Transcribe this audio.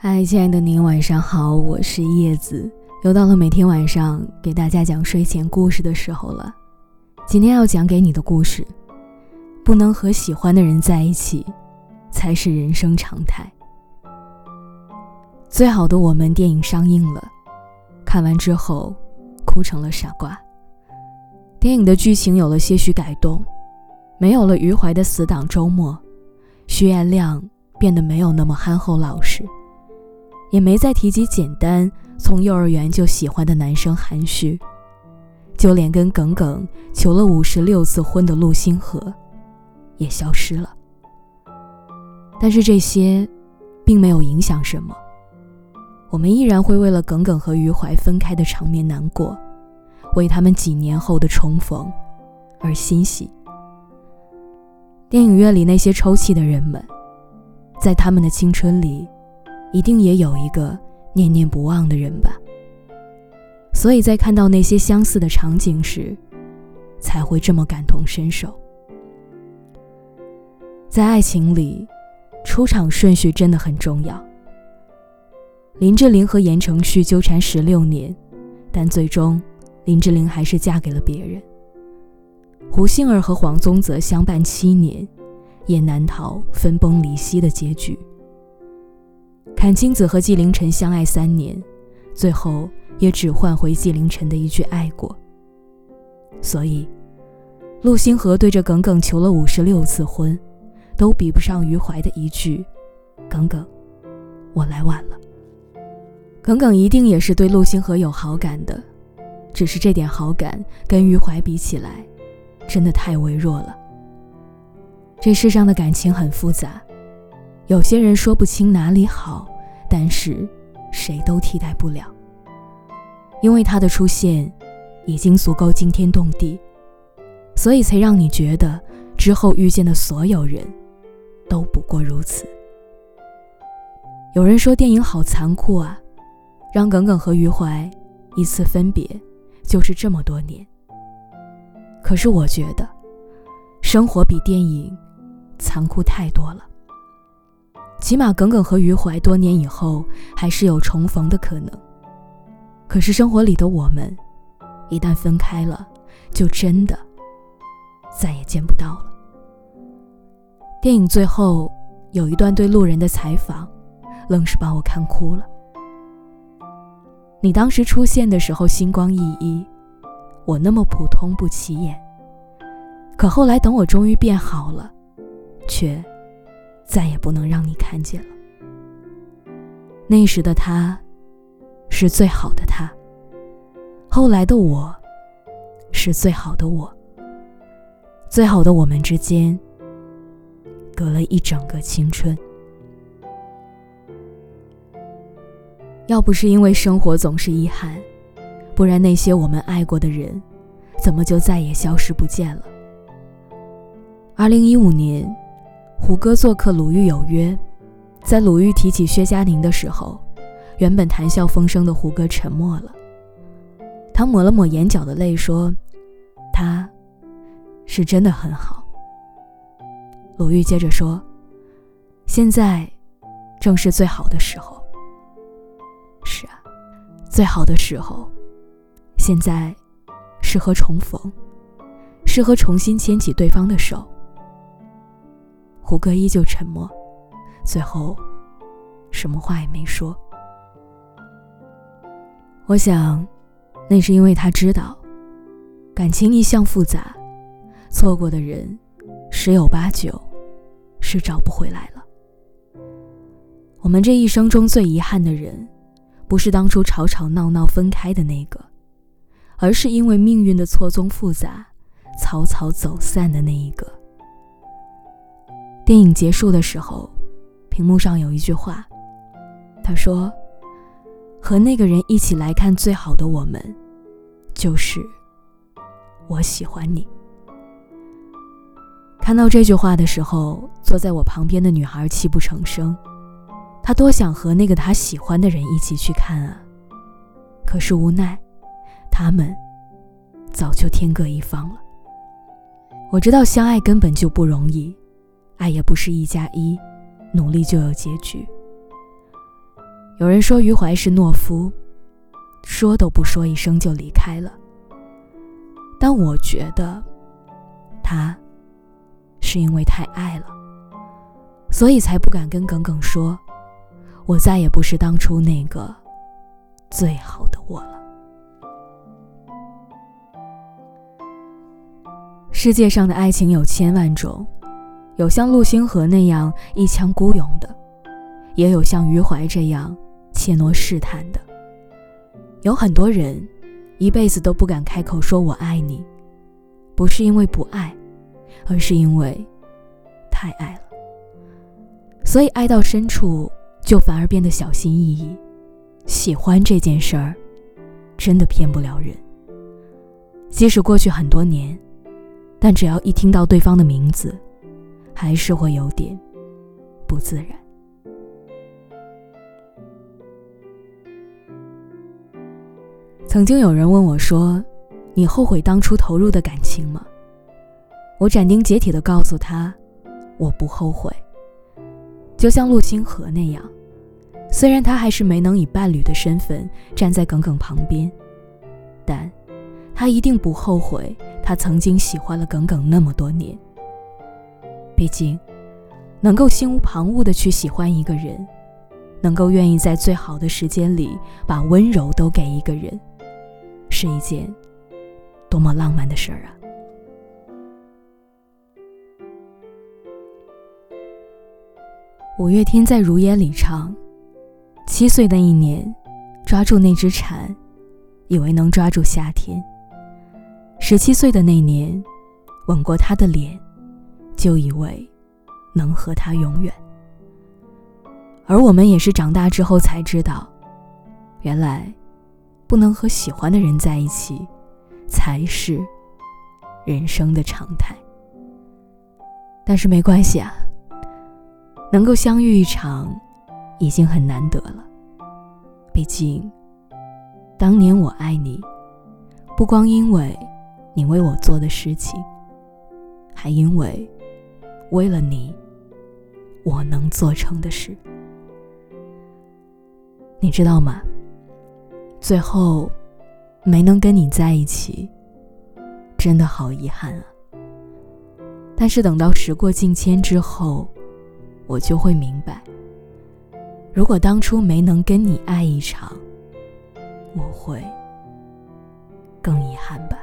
嗨，亲爱的您，晚上好，我是叶子，又到了每天晚上给大家讲睡前故事的时候了。今天要讲给你的故事，不能和喜欢的人在一起，才是人生常态。最好的我们电影上映了，看完之后哭成了傻瓜。电影的剧情有了些许改动，没有了余淮的死党周末，徐彦亮变得没有那么憨厚老实。也没再提及简单从幼儿园就喜欢的男生韩旭，就连跟耿耿求了五十六次婚的陆星河，也消失了。但是这些，并没有影响什么。我们依然会为了耿耿和余淮分开的场面难过，为他们几年后的重逢而欣喜。电影院里那些抽泣的人们，在他们的青春里。一定也有一个念念不忘的人吧，所以在看到那些相似的场景时，才会这么感同身受。在爱情里，出场顺序真的很重要。林志玲和言承旭纠缠十六年，但最终林志玲还是嫁给了别人。胡杏儿和黄宗泽相伴七年，也难逃分崩离析的结局。阚清子和纪凌尘相爱三年，最后也只换回纪凌尘的一句“爱过”。所以，陆星河对着耿耿求了五十六次婚，都比不上余淮的一句“耿耿，我来晚了”。耿耿一定也是对陆星河有好感的，只是这点好感跟余淮比起来，真的太微弱了。这世上的感情很复杂。有些人说不清哪里好，但是谁都替代不了。因为他的出现，已经足够惊天动地，所以才让你觉得之后遇见的所有人，都不过如此。有人说电影好残酷啊，让耿耿和余淮一次分别，就是这么多年。可是我觉得，生活比电影残酷太多了。起码耿耿和余淮多年以后还是有重逢的可能。可是生活里的我们，一旦分开了，就真的再也见不到了。电影最后有一段对路人的采访，愣是把我看哭了。你当时出现的时候星光熠熠，我那么普通不起眼。可后来等我终于变好了，却……再也不能让你看见了。那时的他，是最好的他。后来的我，是最好的我。最好的我们之间，隔了一整个青春。要不是因为生活总是遗憾，不然那些我们爱过的人，怎么就再也消失不见了？二零一五年。胡歌做客《鲁豫有约》，在鲁豫提起薛佳凝的时候，原本谈笑风生的胡歌沉默了。他抹了抹眼角的泪，说：“他，是真的很好。”鲁豫接着说：“现在，正是最好的时候。是啊，最好的时候，现在，适合重逢，适合重新牵起对方的手。”胡歌依旧沉默，最后，什么话也没说。我想，那是因为他知道，感情一向复杂，错过的人，十有八九，是找不回来了。我们这一生中最遗憾的人，不是当初吵吵闹闹分开的那个，而是因为命运的错综复杂，草草走散的那一个。电影结束的时候，屏幕上有一句话，他说：“和那个人一起来看最好的我们，就是我喜欢你。”看到这句话的时候，坐在我旁边的女孩泣不成声。她多想和那个她喜欢的人一起去看啊，可是无奈，他们早就天各一方了。我知道相爱根本就不容易。爱也不是一加一，努力就有结局。有人说余淮是懦夫，说都不说一声就离开了。但我觉得，他是因为太爱了，所以才不敢跟耿耿说：“我再也不是当初那个最好的我了。”世界上的爱情有千万种，有像陆星河那样一腔孤勇的，也有像余淮这样怯懦试探的。有很多人一辈子都不敢开口说我爱你，不是因为不爱，而是因为太爱了。所以爱到深处，就反而变得小心翼翼。喜欢这件事儿，真的骗不了人。即使过去很多年。但只要一听到对方的名字，还是会有点不自然。曾经有人问我说：“你后悔当初投入的感情吗？”我斩钉截铁的告诉他：“我不后悔。”就像陆星河那样，虽然他还是没能以伴侣的身份站在耿耿旁边，但他一定不后悔。他曾经喜欢了耿耿那么多年。毕竟，能够心无旁骛的去喜欢一个人，能够愿意在最好的时间里把温柔都给一个人，是一件多么浪漫的事儿啊！五月天在《如烟》里唱：“七岁那一年，抓住那只蝉，以为能抓住夏天。”十七岁的那年，吻过他的脸，就以为能和他永远。而我们也是长大之后才知道，原来不能和喜欢的人在一起，才是人生的常态。但是没关系啊，能够相遇一场，已经很难得了。毕竟，当年我爱你，不光因为。你为我做的事情，还因为为了你，我能做成的事，你知道吗？最后没能跟你在一起，真的好遗憾啊。但是等到时过境迁之后，我就会明白，如果当初没能跟你爱一场，我会更遗憾吧。